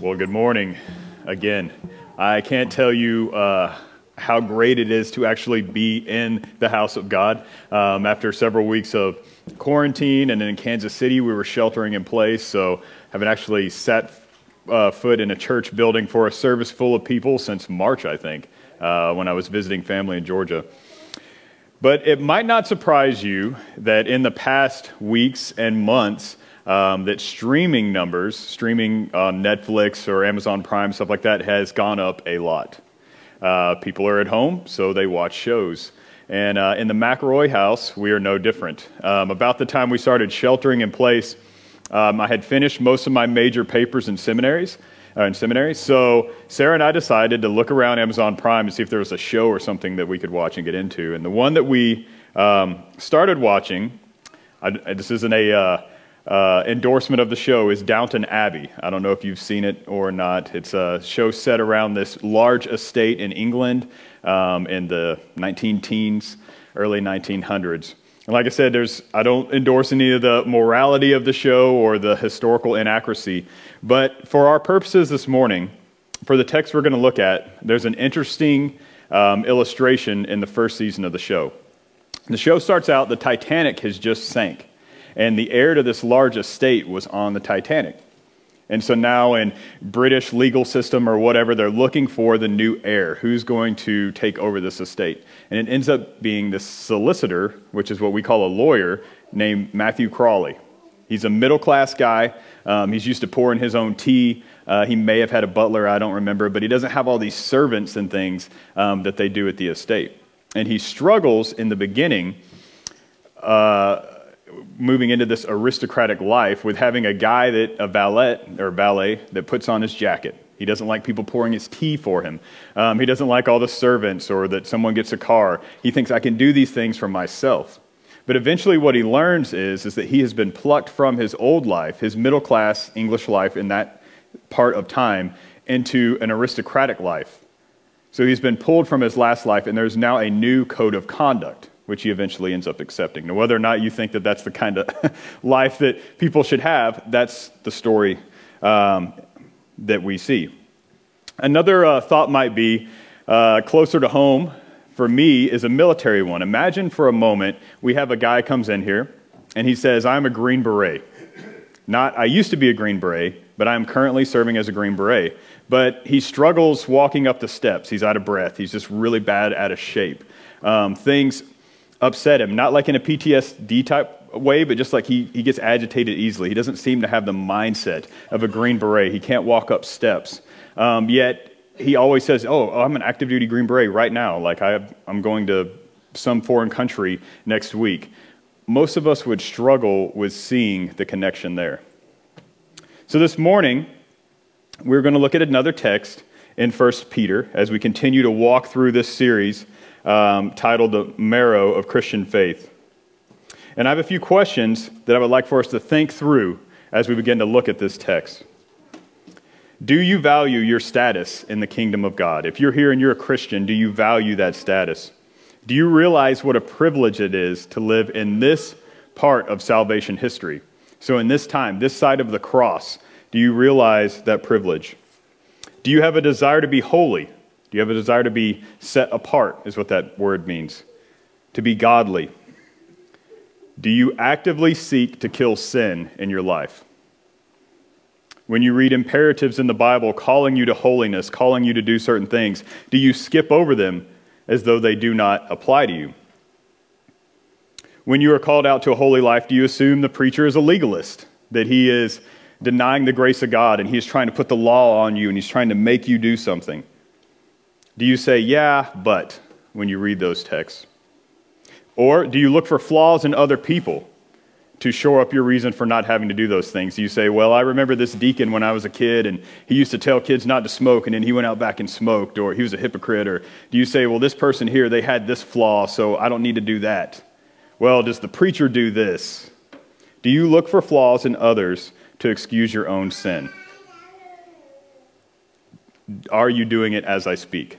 Well, good morning again. I can't tell you uh, how great it is to actually be in the house of God. Um, after several weeks of quarantine and in Kansas City, we were sheltering in place, so haven't actually set uh, foot in a church building for a service full of people since March, I think, uh, when I was visiting family in Georgia. But it might not surprise you that in the past weeks and months, um, that streaming numbers, streaming on Netflix or Amazon Prime, stuff like that, has gone up a lot. Uh, people are at home, so they watch shows. And uh, in the McElroy house, we are no different. Um, about the time we started sheltering in place, um, I had finished most of my major papers in seminaries. Uh, in seminary, so Sarah and I decided to look around Amazon Prime and see if there was a show or something that we could watch and get into. And the one that we um, started watching, I, this isn't a uh, endorsement of the show is Downton Abbey. I don't know if you've seen it or not. It's a show set around this large estate in England um, in the 19 teens, early 1900s. And like I said, there's, I don't endorse any of the morality of the show or the historical inaccuracy. But for our purposes this morning, for the text we're going to look at, there's an interesting um, illustration in the first season of the show. The show starts out the Titanic has just sank and the heir to this large estate was on the Titanic. And so now, in British legal system or whatever, they're looking for the new heir. Who's going to take over this estate? And it ends up being this solicitor, which is what we call a lawyer, named Matthew Crawley. He's a middle class guy. Um, he's used to pouring his own tea. Uh, he may have had a butler, I don't remember, but he doesn't have all these servants and things um, that they do at the estate. And he struggles in the beginning. Uh, moving into this aristocratic life with having a guy that a valet or valet that puts on his jacket. He doesn't like people pouring his tea for him. Um, he doesn't like all the servants or that someone gets a car. He thinks I can do these things for myself. But eventually, what he learns is, is that he has been plucked from his old life, his middle class English life in that part of time, into an aristocratic life. So he's been pulled from his last life, and there's now a new code of conduct which he eventually ends up accepting. Now, whether or not you think that that's the kind of life that people should have, that's the story um, that we see. Another uh, thought might be uh, closer to home for me is a military one. Imagine for a moment we have a guy comes in here and he says, I'm a Green Beret. Not, I used to be a Green Beret, but I'm currently serving as a Green Beret. But he struggles walking up the steps. He's out of breath. He's just really bad out of shape. Um, things upset him, not like in a PTSD type way, but just like he, he gets agitated easily. He doesn't seem to have the mindset of a Green Beret. He can't walk up steps. Um, yet he always says, oh, I'm an active duty Green Beret right now. Like I, I'm going to some foreign country next week. Most of us would struggle with seeing the connection there. So this morning, we're going to look at another text in 1 Peter as we continue to walk through this series um, titled The Marrow of Christian Faith. And I have a few questions that I would like for us to think through as we begin to look at this text. Do you value your status in the kingdom of God? If you're here and you're a Christian, do you value that status? Do you realize what a privilege it is to live in this part of salvation history? So, in this time, this side of the cross, do you realize that privilege? Do you have a desire to be holy? Do you have a desire to be set apart, is what that word means? To be godly. Do you actively seek to kill sin in your life? When you read imperatives in the Bible calling you to holiness, calling you to do certain things, do you skip over them as though they do not apply to you? When you are called out to a holy life, do you assume the preacher is a legalist, that he is denying the grace of God and he is trying to put the law on you and he's trying to make you do something? Do you say, yeah, but, when you read those texts? Or do you look for flaws in other people to shore up your reason for not having to do those things? You say, well, I remember this deacon when I was a kid, and he used to tell kids not to smoke, and then he went out back and smoked, or he was a hypocrite. Or do you say, well, this person here, they had this flaw, so I don't need to do that? Well, does the preacher do this? Do you look for flaws in others to excuse your own sin? Are you doing it as I speak?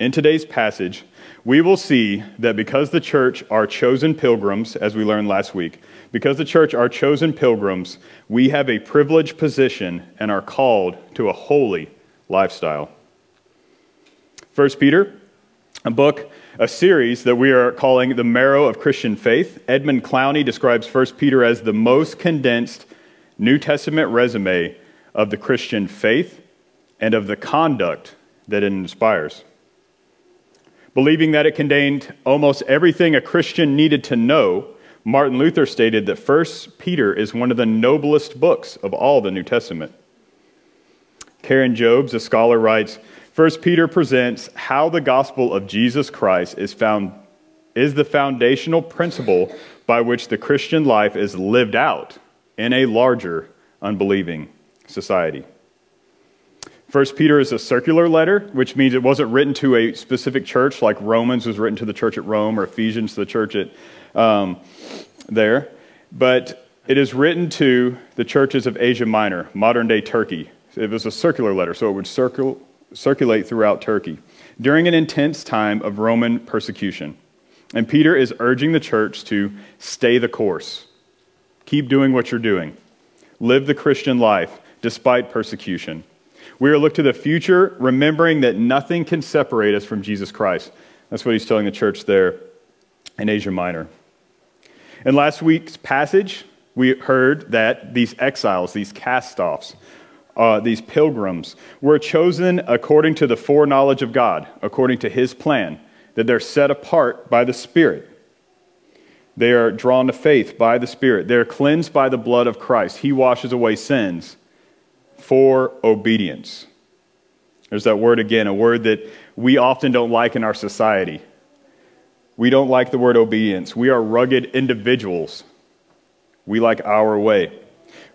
In today's passage, we will see that because the church are chosen pilgrims, as we learned last week, because the church are chosen pilgrims, we have a privileged position and are called to a holy lifestyle. First Peter, a book, a series that we are calling The Marrow of Christian Faith. Edmund Clowney describes First Peter as the most condensed New Testament resume of the Christian faith and of the conduct that it inspires. Believing that it contained almost everything a Christian needed to know, Martin Luther stated that 1 Peter is one of the noblest books of all the New Testament. Karen Jobes, a scholar, writes 1 Peter presents how the gospel of Jesus Christ is, found, is the foundational principle by which the Christian life is lived out in a larger unbelieving society. First Peter is a circular letter, which means it wasn't written to a specific church, like Romans was written to the church at Rome or Ephesians to the church at um, there, but it is written to the churches of Asia Minor, modern day Turkey. It was a circular letter, so it would circle, circulate throughout Turkey during an intense time of Roman persecution. And Peter is urging the church to stay the course, keep doing what you're doing, live the Christian life despite persecution. We are look to the future, remembering that nothing can separate us from Jesus Christ. That's what he's telling the church there in Asia Minor. In last week's passage, we heard that these exiles, these cast offs, uh, these pilgrims, were chosen according to the foreknowledge of God, according to his plan, that they're set apart by the Spirit. They are drawn to faith by the Spirit. They're cleansed by the blood of Christ. He washes away sins for obedience. There's that word again, a word that we often don't like in our society. We don't like the word obedience. We are rugged individuals. We like our way.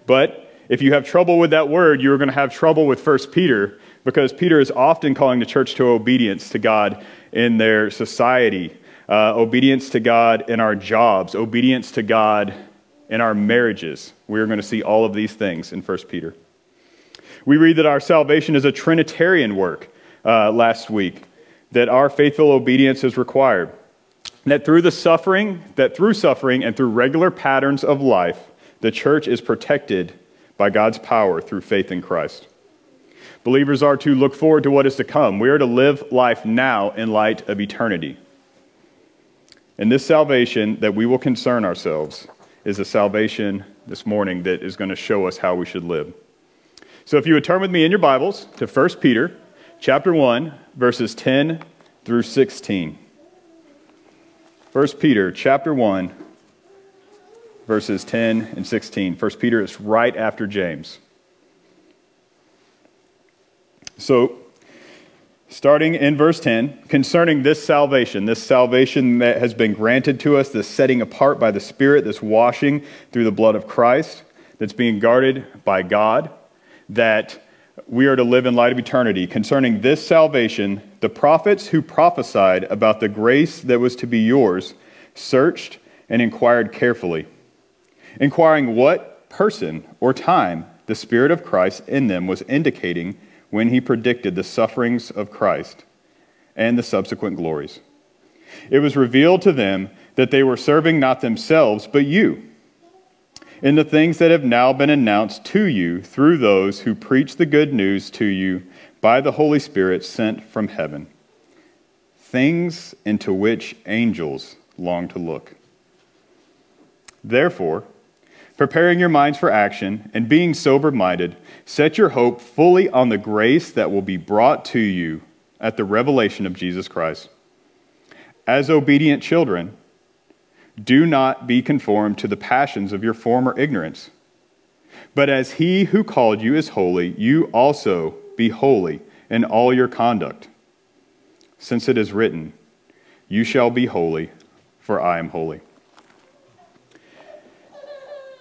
But if you have trouble with that word, you're going to have trouble with 1 Peter because Peter is often calling the church to obedience to God in their society, uh, obedience to God in our jobs, obedience to God in our marriages. We are going to see all of these things in 1 Peter. We read that our salvation is a Trinitarian work uh, last week, that our faithful obedience is required. That through the suffering, that through suffering and through regular patterns of life, the church is protected by God's power through faith in Christ. Believers are to look forward to what is to come. We are to live life now in light of eternity. And this salvation that we will concern ourselves is a salvation this morning that is going to show us how we should live. So if you would turn with me in your Bibles to 1 Peter chapter 1 verses 10 through 16. 1 Peter chapter 1 verses 10 and 16. 1 Peter is right after James. So starting in verse 10, concerning this salvation, this salvation that has been granted to us, this setting apart by the Spirit, this washing through the blood of Christ, that's being guarded by God that we are to live in light of eternity. Concerning this salvation, the prophets who prophesied about the grace that was to be yours searched and inquired carefully, inquiring what person or time the Spirit of Christ in them was indicating when he predicted the sufferings of Christ and the subsequent glories. It was revealed to them that they were serving not themselves, but you in the things that have now been announced to you through those who preach the good news to you by the Holy Spirit sent from heaven, things into which angels long to look. Therefore, preparing your minds for action and being sober minded, set your hope fully on the grace that will be brought to you at the revelation of Jesus Christ. As obedient children, do not be conformed to the passions of your former ignorance. But as he who called you is holy, you also be holy in all your conduct. Since it is written, You shall be holy, for I am holy.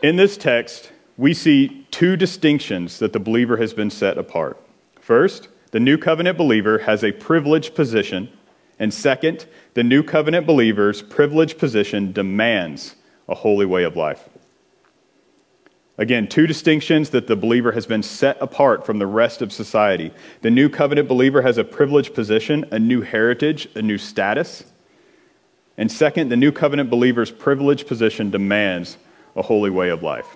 In this text, we see two distinctions that the believer has been set apart. First, the new covenant believer has a privileged position and second, the new covenant believer's privileged position demands a holy way of life. Again, two distinctions that the believer has been set apart from the rest of society. The new covenant believer has a privileged position, a new heritage, a new status. And second, the new covenant believer's privileged position demands a holy way of life.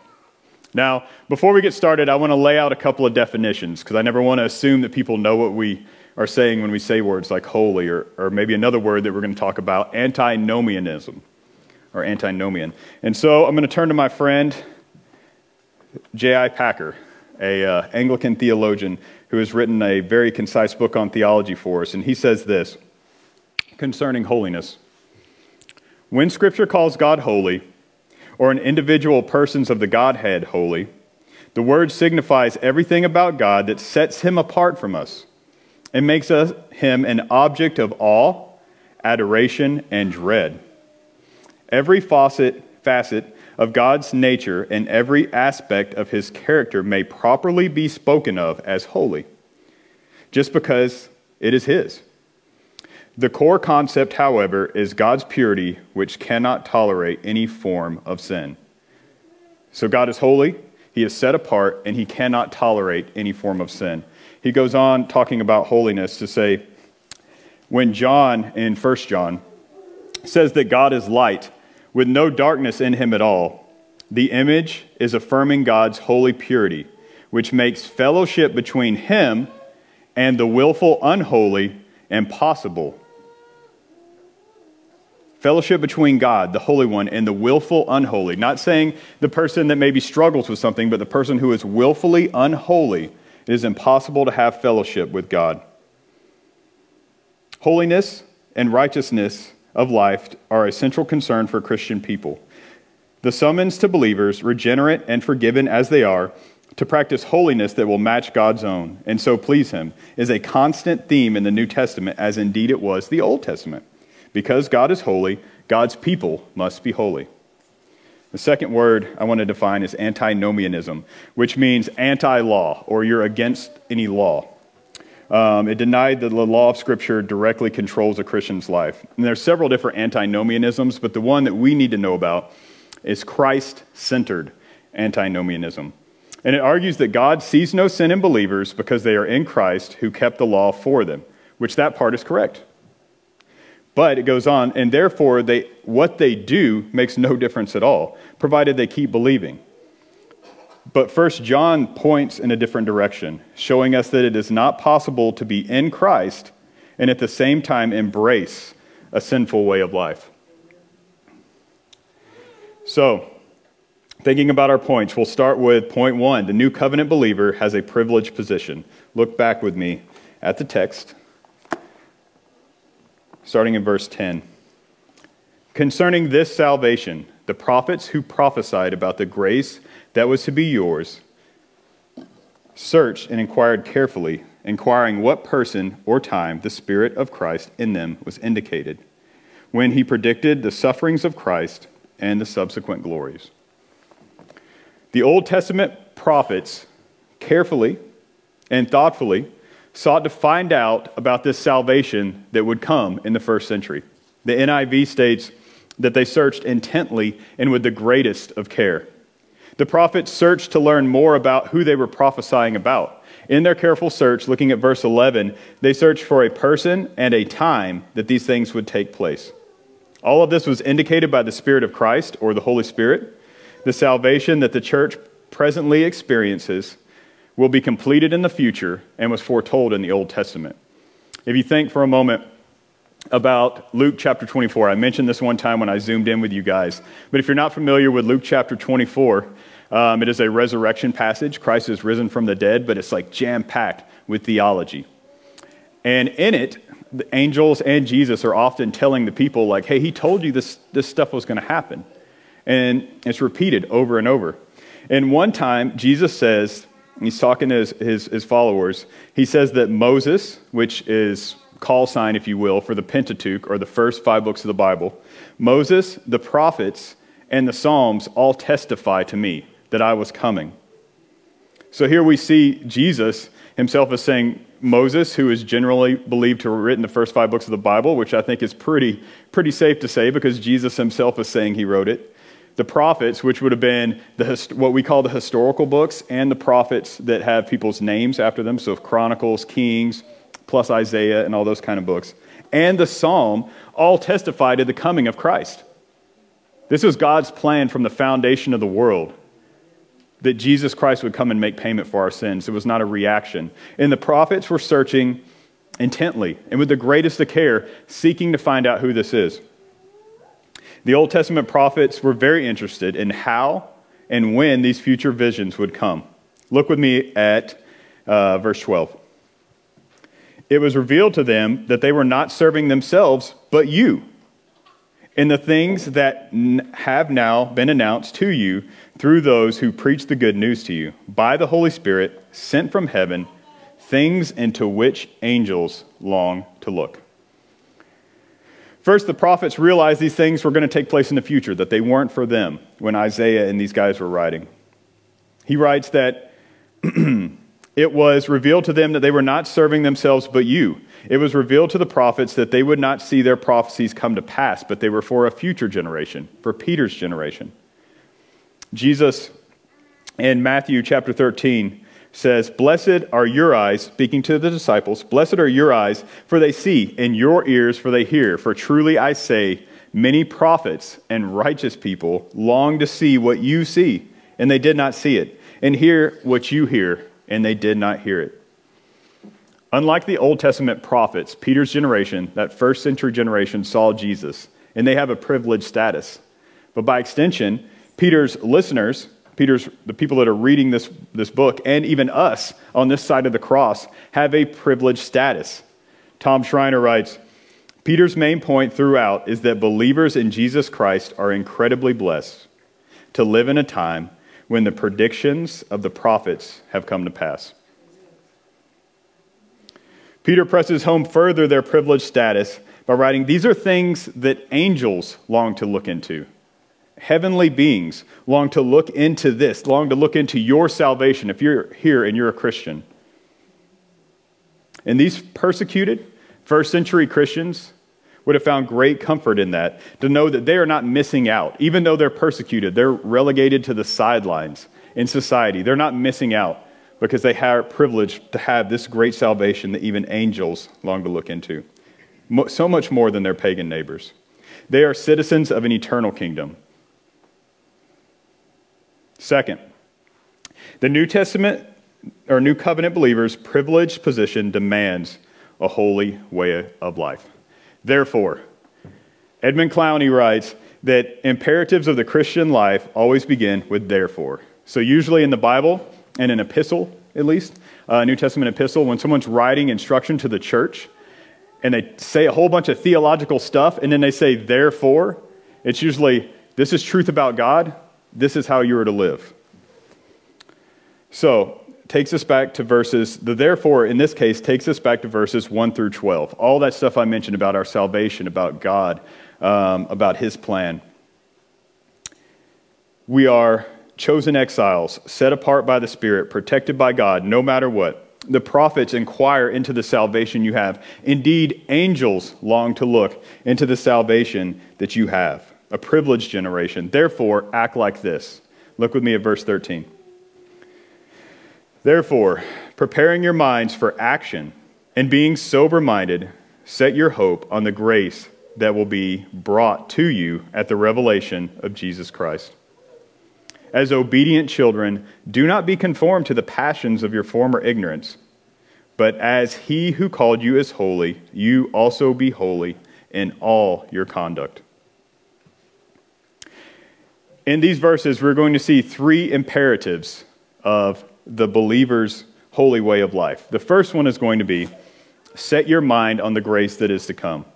Now, before we get started, I want to lay out a couple of definitions because I never want to assume that people know what we are saying when we say words like holy or, or maybe another word that we're going to talk about antinomianism or antinomian. And so I'm going to turn to my friend J.I. Packer, a uh, Anglican theologian who has written a very concise book on theology for us. And he says this concerning holiness When Scripture calls God holy, or an individual persons of the Godhead holy, the word signifies everything about God that sets him apart from us and makes us, him an object of awe, adoration, and dread. Every facet, facet of God's nature and every aspect of his character may properly be spoken of as holy, just because it is his. The core concept, however, is God's purity, which cannot tolerate any form of sin. So God is holy, he is set apart, and he cannot tolerate any form of sin. He goes on talking about holiness to say, when John in 1 John says that God is light with no darkness in him at all, the image is affirming God's holy purity, which makes fellowship between him and the willful unholy impossible. Fellowship between God, the Holy One, and the willful unholy. Not saying the person that maybe struggles with something, but the person who is willfully unholy. It is impossible to have fellowship with God. Holiness and righteousness of life are a central concern for Christian people. The summons to believers, regenerate and forgiven as they are, to practice holiness that will match God's own and so please Him is a constant theme in the New Testament, as indeed it was the Old Testament. Because God is holy, God's people must be holy. The second word I want to define is antinomianism, which means anti law, or you're against any law. Um, it denied that the law of Scripture directly controls a Christian's life. And there's several different antinomianisms, but the one that we need to know about is Christ centered antinomianism. And it argues that God sees no sin in believers because they are in Christ who kept the law for them, which that part is correct. But it goes on, and therefore they, what they do makes no difference at all, provided they keep believing. But first John points in a different direction, showing us that it is not possible to be in Christ and at the same time embrace a sinful way of life. So, thinking about our points, we'll start with point one. The new covenant believer has a privileged position. Look back with me at the text starting in verse 10. Concerning this salvation, the prophets who prophesied about the grace that was to be yours searched and inquired carefully, inquiring what person or time the Spirit of Christ in them was indicated, when he predicted the sufferings of Christ and the subsequent glories. The Old Testament prophets carefully and thoughtfully sought to find out about this salvation that would come in the first century. The NIV states that they searched intently and with the greatest of care. The prophets searched to learn more about who they were prophesying about. In their careful search, looking at verse 11, they searched for a person and a time that these things would take place. All of this was indicated by the Spirit of Christ, or the Holy Spirit. The salvation that the church presently experiences will be completed in the future and was foretold in the Old Testament. If you think for a moment about Luke chapter 24, I mentioned this one time when I zoomed in with you guys, but if you're not familiar with Luke chapter 24, um, it is a resurrection passage. Christ is risen from the dead, but it's like jam packed with theology. And in it, the angels and Jesus are often telling the people, like, hey, he told you this, this stuff was going to happen. And it's repeated over and over. And one time, Jesus says he's talking to his, his, his, followers. He says that Moses, which is call sign, if you will, for the Pentateuch, or the first five books of the Bible, Moses, the prophets, and the Psalms all testify to me that I was coming. So here we see Jesus himself as saying, Moses, who is generally believed to have written the first five books of the Bible, which I think is pretty, pretty safe to say because Jesus himself is saying he wrote it. The prophets, which would have been the, what we call the historical books, and the prophets that have people's names after them, so Chronicles, Kings, plus Isaiah, and all those kind of books, and the Psalm all testify to the coming of Christ. This was God's plan from the foundation of the world that Jesus Christ would come and make payment for our sins. It was not a reaction. And the prophets were searching intently and with the greatest of care, seeking to find out who this is. The Old Testament prophets were very interested in how and when these future visions would come. Look with me at uh, verse 12. It was revealed to them that they were not serving themselves, but you, in the things that have now been announced to you through those who preach the good news to you by the Holy Spirit sent from heaven, things into which angels long to look. First, the prophets realized these things were going to take place in the future, that they weren't for them when Isaiah and these guys were writing. He writes that it was revealed to them that they were not serving themselves but you. It was revealed to the prophets that they would not see their prophecies come to pass, but they were for a future generation, for Peter's generation. Jesus in Matthew chapter 13 says, Blessed are your eyes, speaking to the disciples, blessed are your eyes, for they see, and your ears, for they hear. For truly I say, many prophets and righteous people long to see what you see, and they did not see it, and hear what you hear, and they did not hear it. Unlike the Old Testament prophets, Peter's generation, that first century generation, saw Jesus, and they have a privileged status. But by extension, Peter's listeners Peter's, the people that are reading this, this book, and even us on this side of the cross, have a privileged status. Tom Schreiner writes Peter's main point throughout is that believers in Jesus Christ are incredibly blessed to live in a time when the predictions of the prophets have come to pass. Peter presses home further their privileged status by writing, These are things that angels long to look into heavenly beings long to look into this, long to look into your salvation if you're here and you're a Christian. And these persecuted first century Christians would have found great comfort in that, to know that they are not missing out. Even though they're persecuted, they're relegated to the sidelines in society. They're not missing out because they have privilege to have this great salvation that even angels long to look into. So much more than their pagan neighbors. They are citizens of an eternal kingdom Second, the New Testament or New Covenant believers' privileged position demands a holy way of life. Therefore, Edmund Clowney writes that imperatives of the Christian life always begin with therefore. So, usually in the Bible and an epistle, at least, a New Testament epistle, when someone's writing instruction to the church and they say a whole bunch of theological stuff and then they say therefore, it's usually this is truth about God, this is how you are to live. So, takes us back to verses, the therefore in this case takes us back to verses 1 through 12. All that stuff I mentioned about our salvation, about God, um, about His plan. We are chosen exiles, set apart by the Spirit, protected by God, no matter what. The prophets inquire into the salvation you have. Indeed, angels long to look into the salvation that you have a privileged generation. Therefore, act like this. Look with me at verse 13. Therefore, preparing your minds for action and being sober minded, set your hope on the grace that will be brought to you at the revelation of Jesus Christ. As obedient children, do not be conformed to the passions of your former ignorance, but as he who called you is holy, you also be holy in all your conduct in these verses, we're going to see three imperatives of the believer's holy way of life. The first one is going to be set your mind on the grace that is to come.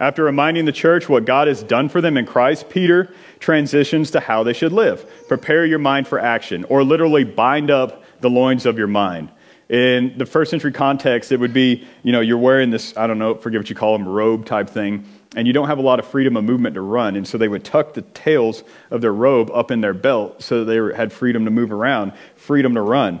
After reminding the church what God has done for them in Christ, Peter transitions to how they should live. Prepare your mind for action, or literally bind up the loins of your mind. In the first century context, it would be, you know, you're wearing this, I don't know, forget what you call them, robe type thing, and you don't have a lot of freedom of movement to run. And so they would tuck the tails of their robe up in their belt so they had freedom to move around, freedom to run.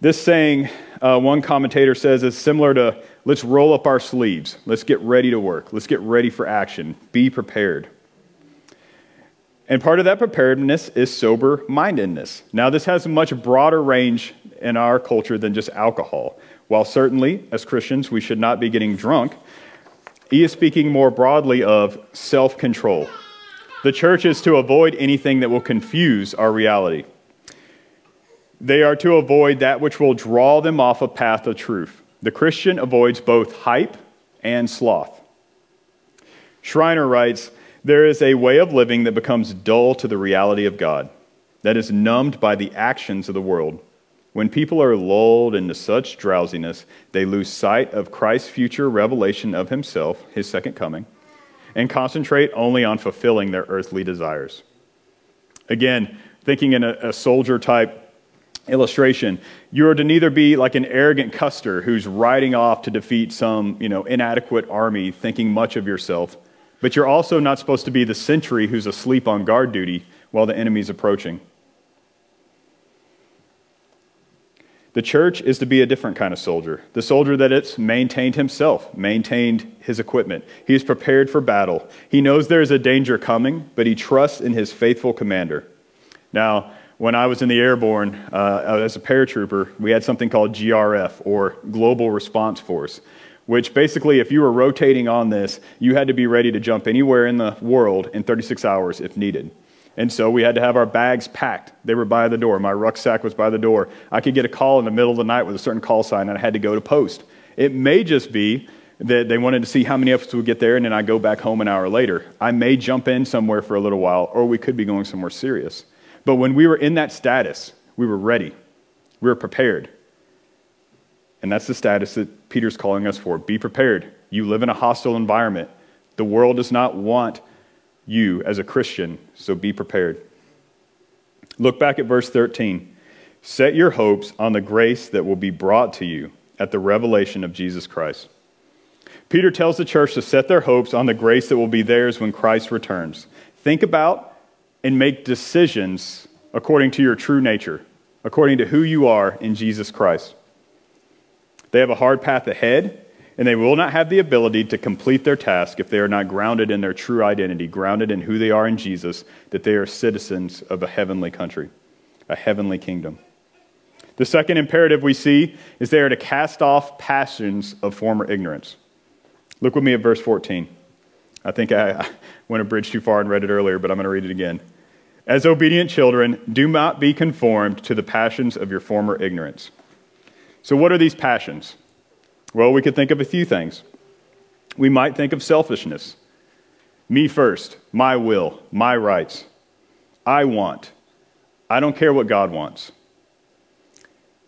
This saying, uh, one commentator says, is similar to let's roll up our sleeves, let's get ready to work, let's get ready for action, be prepared. And part of that preparedness is sober mindedness. Now, this has a much broader range in our culture than just alcohol. While certainly, as Christians, we should not be getting drunk, he is speaking more broadly of self control. The church is to avoid anything that will confuse our reality. They are to avoid that which will draw them off a path of truth. The Christian avoids both hype and sloth. Schreiner writes There is a way of living that becomes dull to the reality of God, that is numbed by the actions of the world. When people are lulled into such drowsiness, they lose sight of Christ's future revelation of himself, his second coming, and concentrate only on fulfilling their earthly desires. Again, thinking in a, a soldier type illustration, you are to neither be like an arrogant custer who's riding off to defeat some you know, inadequate army, thinking much of yourself, but you're also not supposed to be the sentry who's asleep on guard duty while the enemy's approaching. The church is to be a different kind of soldier. The soldier that it's maintained himself, maintained his equipment. He is prepared for battle. He knows there is a danger coming, but he trusts in his faithful commander. Now, when I was in the airborne uh, as a paratrooper, we had something called GRF, or Global Response Force, which basically, if you were rotating on this, you had to be ready to jump anywhere in the world in 36 hours if needed. And so we had to have our bags packed. They were by the door. My rucksack was by the door. I could get a call in the middle of the night with a certain call sign, and I had to go to post. It may just be that they wanted to see how many of us would get there, and then I go back home an hour later. I may jump in somewhere for a little while, or we could be going somewhere serious. But when we were in that status, we were ready, we were prepared. And that's the status that Peter's calling us for. Be prepared. You live in a hostile environment. The world does not want you as a Christian, so be prepared. Look back at verse 13. Set your hopes on the grace that will be brought to you at the revelation of Jesus Christ. Peter tells the church to set their hopes on the grace that will be theirs when Christ returns. Think about and make decisions according to your true nature, according to who you are in Jesus Christ. They have a hard path ahead, and they will not have the ability to complete their task if they are not grounded in their true identity, grounded in who they are in Jesus, that they are citizens of a heavenly country, a heavenly kingdom. The second imperative we see is they are to cast off passions of former ignorance. Look with me at verse 14. I think I went a bridge too far and read it earlier, but I'm going to read it again. As obedient children, do not be conformed to the passions of your former ignorance. So, what are these passions? Well, we could think of a few things. We might think of selfishness me first, my will, my rights. I want. I don't care what God wants.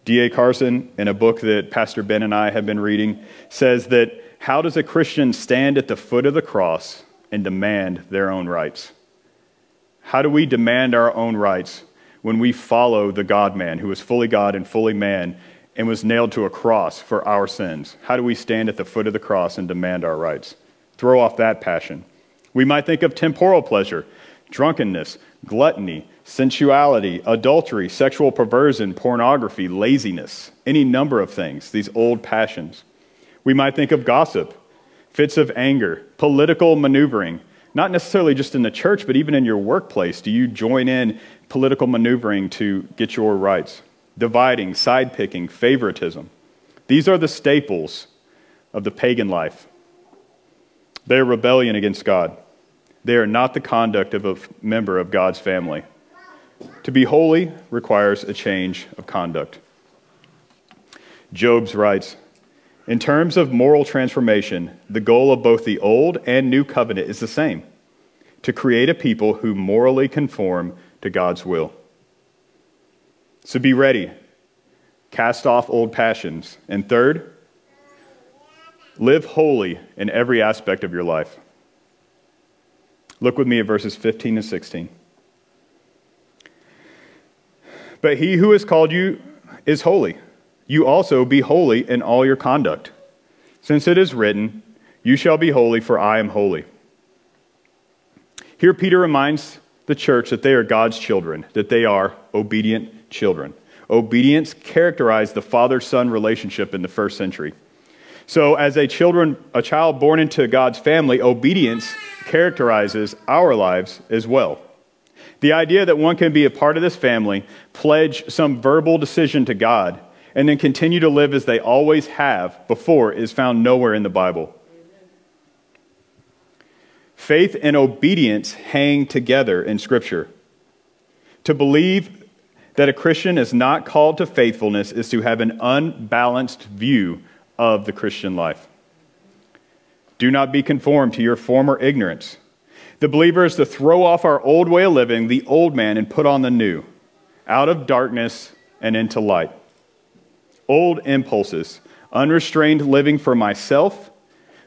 D.A. Carson, in a book that Pastor Ben and I have been reading, says that how does a Christian stand at the foot of the cross and demand their own rights? How do we demand our own rights when we follow the God man who is fully God and fully man and was nailed to a cross for our sins? How do we stand at the foot of the cross and demand our rights? Throw off that passion. We might think of temporal pleasure, drunkenness, gluttony, sensuality, adultery, sexual perversion, pornography, laziness, any number of things, these old passions. We might think of gossip, fits of anger, political maneuvering, not necessarily just in the church, but even in your workplace. Do you join in political maneuvering to get your rights? Dividing, side picking, favoritism. These are the staples of the pagan life. They are rebellion against God. They are not the conduct of a member of God's family. To be holy requires a change of conduct. Jobes writes, in terms of moral transformation, the goal of both the Old and New Covenant is the same to create a people who morally conform to God's will. So be ready. Cast off old passions. And third, live holy in every aspect of your life. Look with me at verses 15 and 16. But he who has called you is holy you also be holy in all your conduct. Since it is written, You shall be holy, for I am holy. Here, Peter reminds the church that they are God's children, that they are obedient children. Obedience characterized the father son relationship in the first century. So, as a, children, a child born into God's family, obedience characterizes our lives as well. The idea that one can be a part of this family, pledge some verbal decision to God, and then continue to live as they always have before is found nowhere in the Bible. Faith and obedience hang together in Scripture. To believe that a Christian is not called to faithfulness is to have an unbalanced view of the Christian life. Do not be conformed to your former ignorance. The believer is to throw off our old way of living, the old man, and put on the new, out of darkness and into light. Old impulses, unrestrained living for myself,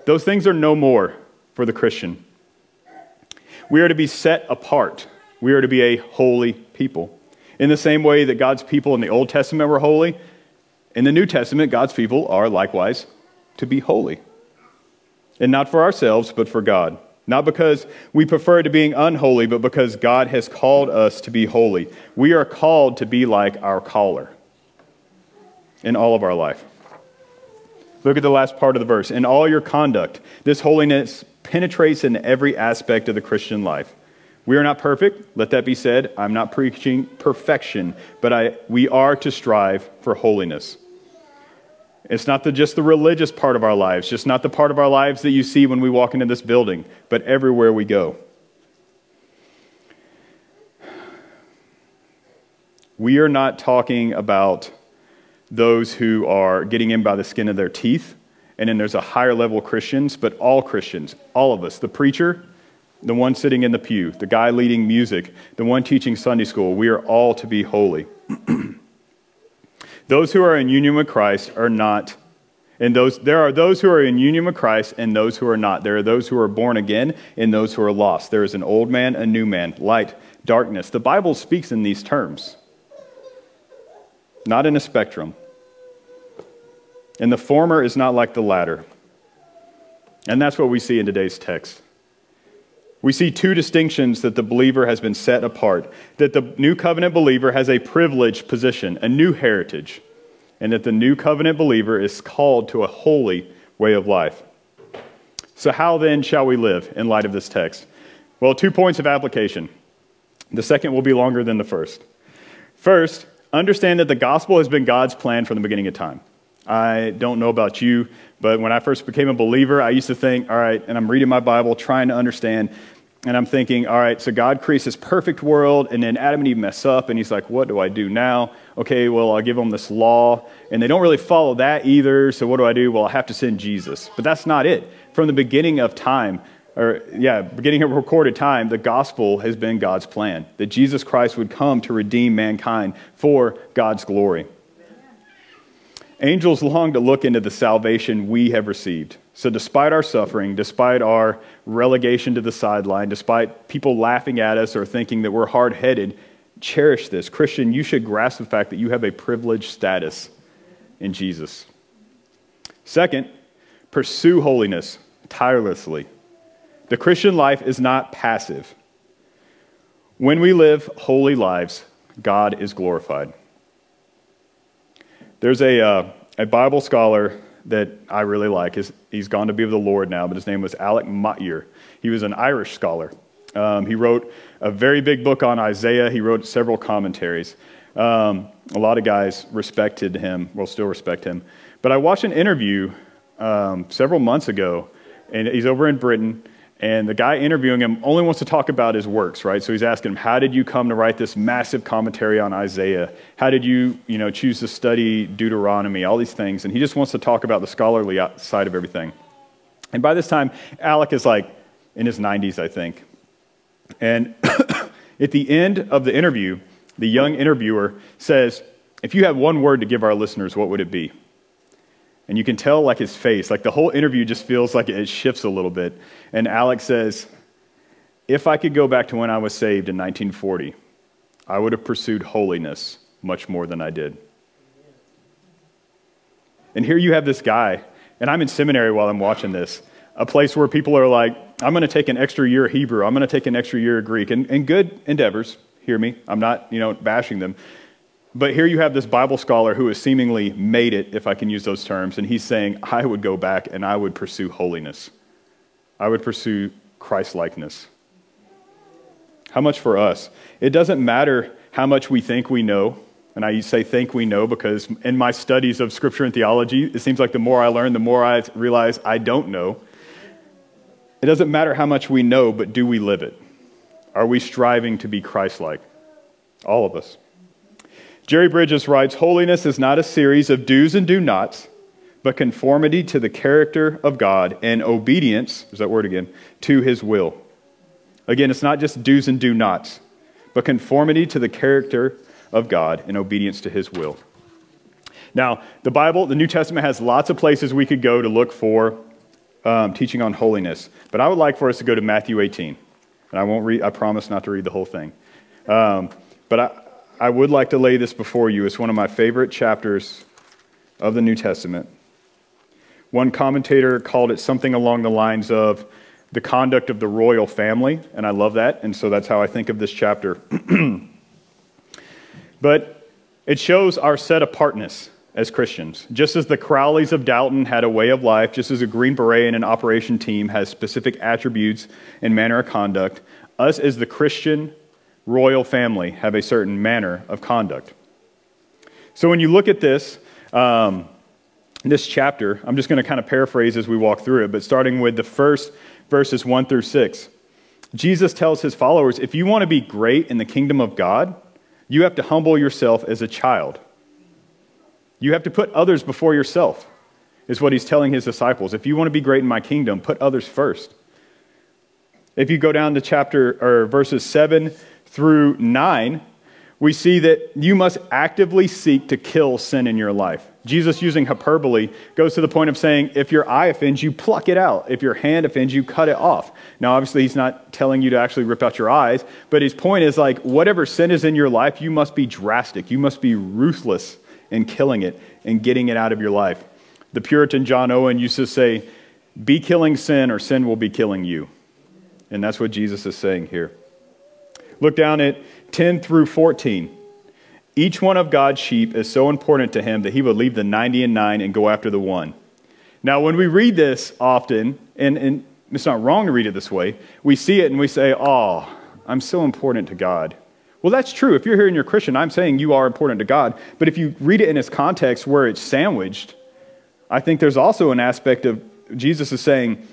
those things are no more for the Christian. We are to be set apart. We are to be a holy people. In the same way that God's people in the Old Testament were holy, in the New Testament, God's people are likewise to be holy. And not for ourselves, but for God. Not because we prefer to being unholy, but because God has called us to be holy. We are called to be like our caller in all of our life. Look at the last part of the verse. In all your conduct, this holiness penetrates in every aspect of the Christian life. We are not perfect, let that be said. I'm not preaching perfection, but I, we are to strive for holiness. It's not the, just the religious part of our lives, just not the part of our lives that you see when we walk into this building, but everywhere we go. We are not talking about those who are getting in by the skin of their teeth, and then there's a higher level Christians, but all Christians, all of us, the preacher, the one sitting in the pew, the guy leading music, the one teaching Sunday school, we are all to be holy. those who are in union with Christ are not, and those, there are those who are in union with Christ and those who are not. There are those who are born again and those who are lost. There is an old man, a new man, light, darkness. The Bible speaks in these terms, not in a spectrum. And the former is not like the latter. And that's what we see in today's text. We see two distinctions that the believer has been set apart that the new covenant believer has a privileged position, a new heritage, and that the new covenant believer is called to a holy way of life. So, how then shall we live in light of this text? Well, two points of application. The second will be longer than the first. First, understand that the gospel has been God's plan from the beginning of time. I don't know about you, but when I first became a believer, I used to think, all right, and I'm reading my Bible, trying to understand, and I'm thinking, all right, so God creates this perfect world, and then Adam and Eve mess up, and he's like, what do I do now? Okay, well, I'll give them this law, and they don't really follow that either, so what do I do? Well, I have to send Jesus. But that's not it. From the beginning of time, or yeah, beginning of recorded time, the gospel has been God's plan that Jesus Christ would come to redeem mankind for God's glory. Angels long to look into the salvation we have received. So, despite our suffering, despite our relegation to the sideline, despite people laughing at us or thinking that we're hard headed, cherish this. Christian, you should grasp the fact that you have a privileged status in Jesus. Second, pursue holiness tirelessly. The Christian life is not passive. When we live holy lives, God is glorified. There's a, uh, a Bible scholar that I really like. His, he's gone to be with the Lord now, but his name was Alec Motyer. He was an Irish scholar. Um, he wrote a very big book on Isaiah. He wrote several commentaries. Um, a lot of guys respected him, will still respect him. But I watched an interview um, several months ago, and he's over in Britain, and the guy interviewing him only wants to talk about his works, right? So he's asking him, How did you come to write this massive commentary on Isaiah? How did you, you know, choose to study Deuteronomy? All these things. And he just wants to talk about the scholarly side of everything. And by this time, Alec is like in his 90s, I think. And at the end of the interview, the young interviewer says, If you had one word to give our listeners, what would it be? And you can tell, like, his face, like, the whole interview just feels like it shifts a little bit. And Alex says, If I could go back to when I was saved in 1940, I would have pursued holiness much more than I did. And here you have this guy, and I'm in seminary while I'm watching this, a place where people are like, I'm going to take an extra year of Hebrew, I'm going to take an extra year of Greek, and, and good endeavors, hear me, I'm not, you know, bashing them. But here you have this Bible scholar who has seemingly made it, if I can use those terms, and he's saying, I would go back and I would pursue holiness. I would pursue Christ likeness. How much for us? It doesn't matter how much we think we know. And I say think we know because in my studies of scripture and theology, it seems like the more I learn, the more I realize I don't know. It doesn't matter how much we know, but do we live it? Are we striving to be Christ like? All of us. Jerry Bridges writes Holiness is not a series of do's and do nots, but conformity to the character of God and obedience, is that word again, to his will. Again, it's not just do's and do nots, but conformity to the character of God and obedience to his will. Now, the Bible, the New Testament, has lots of places we could go to look for um, teaching on holiness, but I would like for us to go to Matthew 18. And I won't read, I promise not to read the whole thing. Um, but I, I would like to lay this before you. It's one of my favorite chapters of the New Testament. One commentator called it something along the lines of the conduct of the royal family, and I love that, and so that's how I think of this chapter. but it shows our set apartness as Christians. Just as the Crawleys of Downton had a way of life, just as a Green Beret in an operation team has specific attributes and manner of conduct, us as the Christian royal family have a certain manner of conduct. So when you look at this, um, this chapter, I'm just going to kind of paraphrase as we walk through it, but starting with the first verses 1 through 6. Jesus tells his followers if you want to be great in the kingdom of God, you have to humble yourself as a child. You have to put others before yourself, is what he's telling his disciples. If you want to be great in my kingdom, put others first. If you go down to chapter or verses 7 through 9, we see that you must actively seek to kill sin in your life. Jesus, using hyperbole, goes to the point of saying, if your eye offends you, pluck it out. If your hand offends you, cut it off. Now, obviously, he's not telling you to actually rip out your eyes, but his point is like, whatever sin is in your life, you must be drastic. You must be ruthless in killing it and getting it out of your life. The Puritan John Owen used to say, be killing sin, or sin will be killing you. And that's what Jesus is saying here. Look down at 10 through 14. Each one of God's sheep is so important to him that he would leave the 90 and 9 and go after the one. Now, when we read this often, and, and it's not wrong to read it this way, we see it and we say, Oh, I'm so important to God. Well, that's true. If you're here and you're Christian, I'm saying you are important to God. But if you read it in its context where it's sandwiched, I think there's also an aspect of Jesus is saying,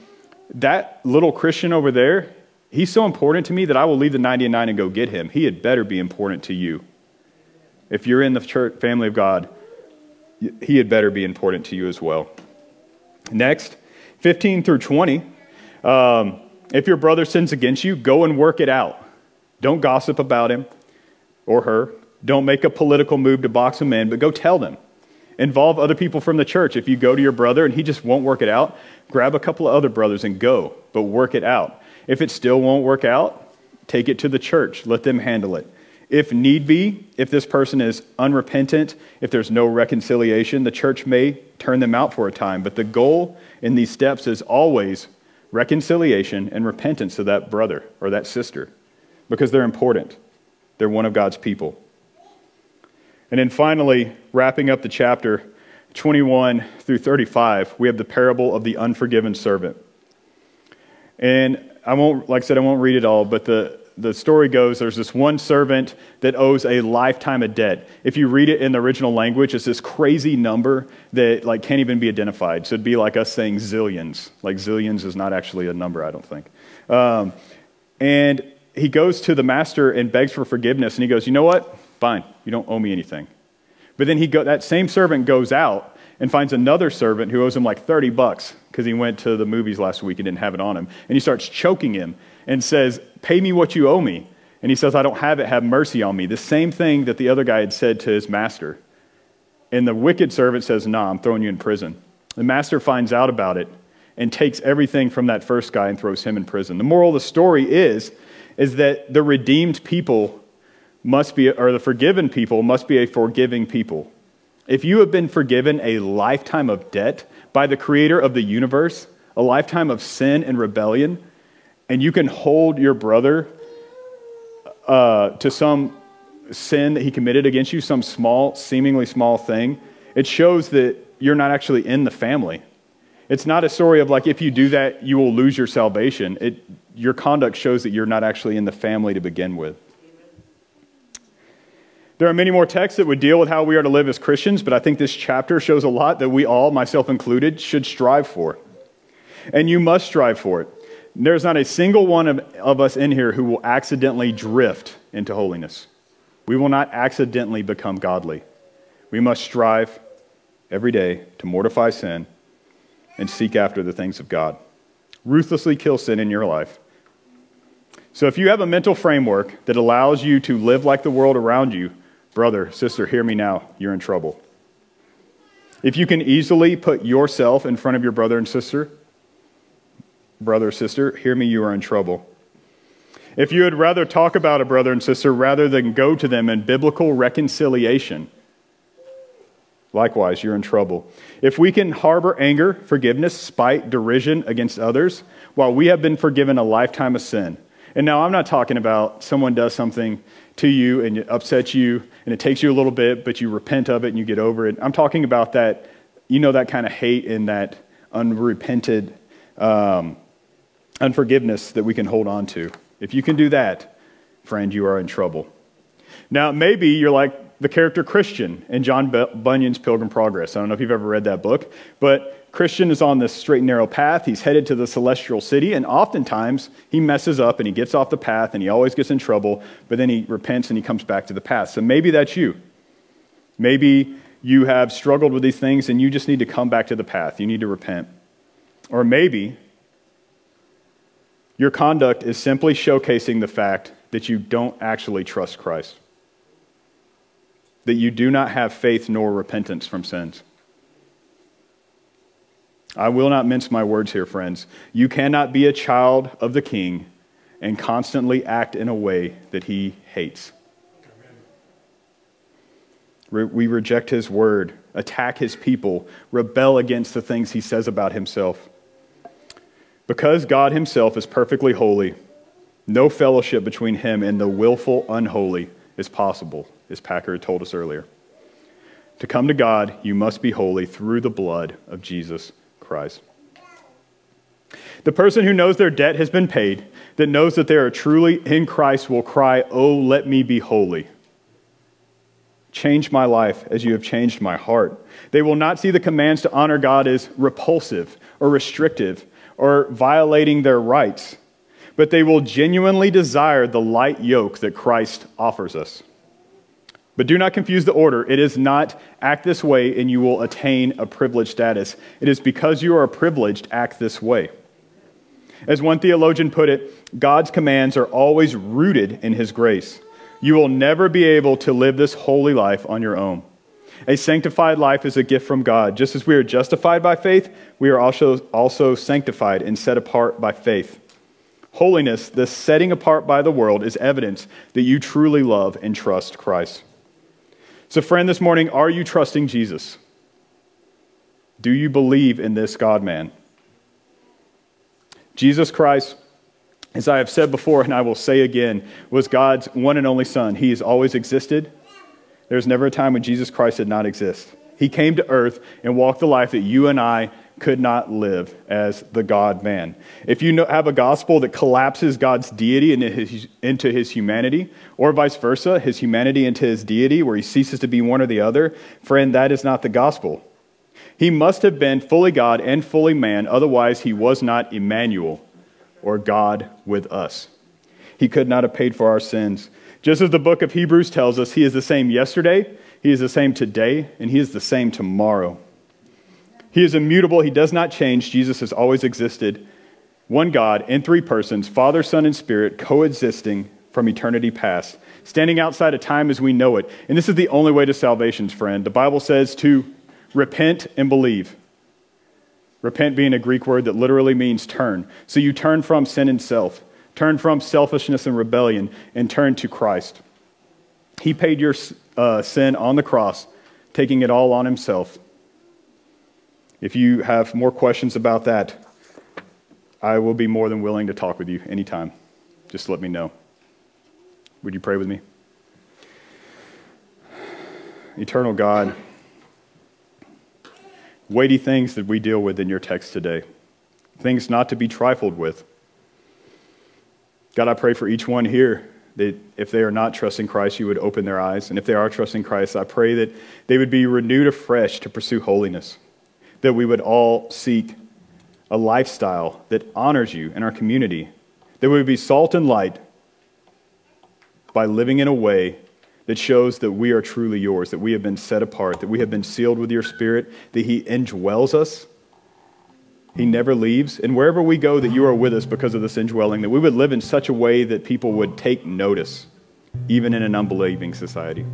that little Christian over there, He's so important to me that I will leave the 99 and go get him. He had better be important to you. If you're in the church family of God, he had better be important to you as well. Next, 15 through 20. Um, if your brother sins against you, go and work it out. Don't gossip about him or her. Don't make a political move to box him in, but go tell them. Involve other people from the church. If you go to your brother and he just won't work it out, grab a couple of other brothers and go, but work it out. If it still won't work out, take it to the church. Let them handle it. If need be, if this person is unrepentant, if there's no reconciliation, the church may turn them out for a time. But the goal in these steps is always reconciliation and repentance to that brother or that sister because they're important. They're one of God's people. And then finally, wrapping up the chapter 21 through 35, we have the parable of the unforgiven servant. And I won't, like I said, I won't read it all, but the, the story goes there's this one servant that owes a lifetime of debt. If you read it in the original language, it's this crazy number that like can't even be identified. So it'd be like us saying zillions. Like zillions is not actually a number, I don't think. Um, and he goes to the master and begs for forgiveness, and he goes, "You know what? Fine, you don't owe me anything." But then he go, that same servant goes out and finds another servant who owes him like 30 bucks because he went to the movies last week and didn't have it on him. And he starts choking him and says, Pay me what you owe me. And he says, I don't have it, have mercy on me. The same thing that the other guy had said to his master. And the wicked servant says, Nah, I'm throwing you in prison. The master finds out about it and takes everything from that first guy and throws him in prison. The moral of the story is, is that the redeemed people must be, or the forgiven people must be a forgiving people. If you have been forgiven a lifetime of debt by the creator of the universe, a lifetime of sin and rebellion, and you can hold your brother uh, to some sin that he committed against you, some small, seemingly small thing, it shows that you're not actually in the family. It's not a story of like, if you do that, you will lose your salvation. It, your conduct shows that you're not actually in the family to begin with. There are many more texts that would deal with how we are to live as Christians, but I think this chapter shows a lot that we all, myself included, should strive for. And you must strive for it. There's not a single one of, of us in here who will accidentally drift into holiness. We will not accidentally become godly. We must strive every day to mortify sin and seek after the things of God. Ruthlessly kill sin in your life. So, if you have a mental framework that allows you to live like the world around you, brother, sister, hear me now, you're in trouble. If you can easily put yourself in front of your brother and sister, brother sister, hear me, you are in trouble. If you would rather talk about a brother and sister rather than go to them in biblical reconciliation, likewise, you're in trouble. If we can harbor anger, forgiveness, spite, derision against others, while we have been forgiven a lifetime of sin, and now I'm not talking about someone does something to you and it upsets you and it takes you a little bit, but you repent of it and you get over it. I'm talking about that, you know, that kind of hate and that unrepented um, unforgiveness that we can hold on to. If you can do that, friend, you are in trouble. Now, maybe you're like the character Christian in John Bunyan's Pilgrim Progress. I don't know if you've ever read that book, but Christian is on this straight and narrow path. He's headed to the celestial city, and oftentimes he messes up and he gets off the path and he always gets in trouble, but then he repents and he comes back to the path. So maybe that's you. Maybe you have struggled with these things and you just need to come back to the path. You need to repent. Or maybe your conduct is simply showcasing the fact that you don't actually trust Christ, that you do not have faith nor repentance from sins. I will not mince my words here, friends. You cannot be a child of the king and constantly act in a way that he hates. We reject his word, attack his people, rebel against the things he says about himself. Because God himself is perfectly holy, no fellowship between him and the willful unholy is possible, as Packer told us earlier. To come to God, you must be holy through the blood of Jesus Christ. The person who knows their debt has been paid, that knows that they are truly in Christ, will cry, Oh, let me be holy. Change my life as you have changed my heart. They will not see the commands to honor God as repulsive or restrictive or violating their rights, but they will genuinely desire the light yoke that Christ offers us. But do not confuse the order. It is not act this way and you will attain a privileged status. It is because you are privileged, act this way. As one theologian put it, God's commands are always rooted in His grace. You will never be able to live this holy life on your own. A sanctified life is a gift from God. Just as we are justified by faith, we are also, also sanctified and set apart by faith. Holiness, the setting apart by the world, is evidence that you truly love and trust Christ. So, friend, this morning, are you trusting Jesus? Do you believe in this God man? Jesus Christ, as I have said before and I will say again, was God's one and only Son. He has always existed. There's never a time when Jesus Christ did not exist. He came to earth and walked the life that you and I could not live as the God man. If you have a gospel that collapses God's deity into his, into his, humanity, or vice versa, his humanity into his deity, where he ceases to be one or the other, friend, that is not the gospel. He must have been fully God and fully man, otherwise, he was not Emmanuel, or God with us. He could not have paid for our sins. Just as the book of Hebrews tells us, He is the same yesterday, He is the same today, and He is the same tomorrow. He is immutable, He does not change. Jesus has always existed. One God in three persons, Father, Son, and Spirit, coexisting from eternity past, standing outside of time as we know it. And this is the only way to salvation, friend. The Bible says to repent and believe. Repent being a Greek word that literally means turn. So you turn from sin and self. Turn from selfishness and rebellion and turn to Christ. He paid your uh, sin on the cross, taking it all on himself. If you have more questions about that, I will be more than willing to talk with you anytime. Just let me know. Would you pray with me? Eternal God, weighty things that we deal with in your text today, things not to be trifled with. God, I pray for each one here that if they are not trusting Christ, you would open their eyes. And if they are trusting Christ, I pray that they would be renewed afresh to pursue holiness, that we would all seek a lifestyle that honors you in our community, that we would be salt and light by living in a way that shows that we are truly yours, that we have been set apart, that we have been sealed with your spirit, that He indwells us. He never leaves. And wherever we go, that you are with us because of this indwelling, that we would live in such a way that people would take notice, even in an unbelieving society.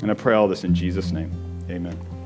And I pray all this in Jesus' name. Amen.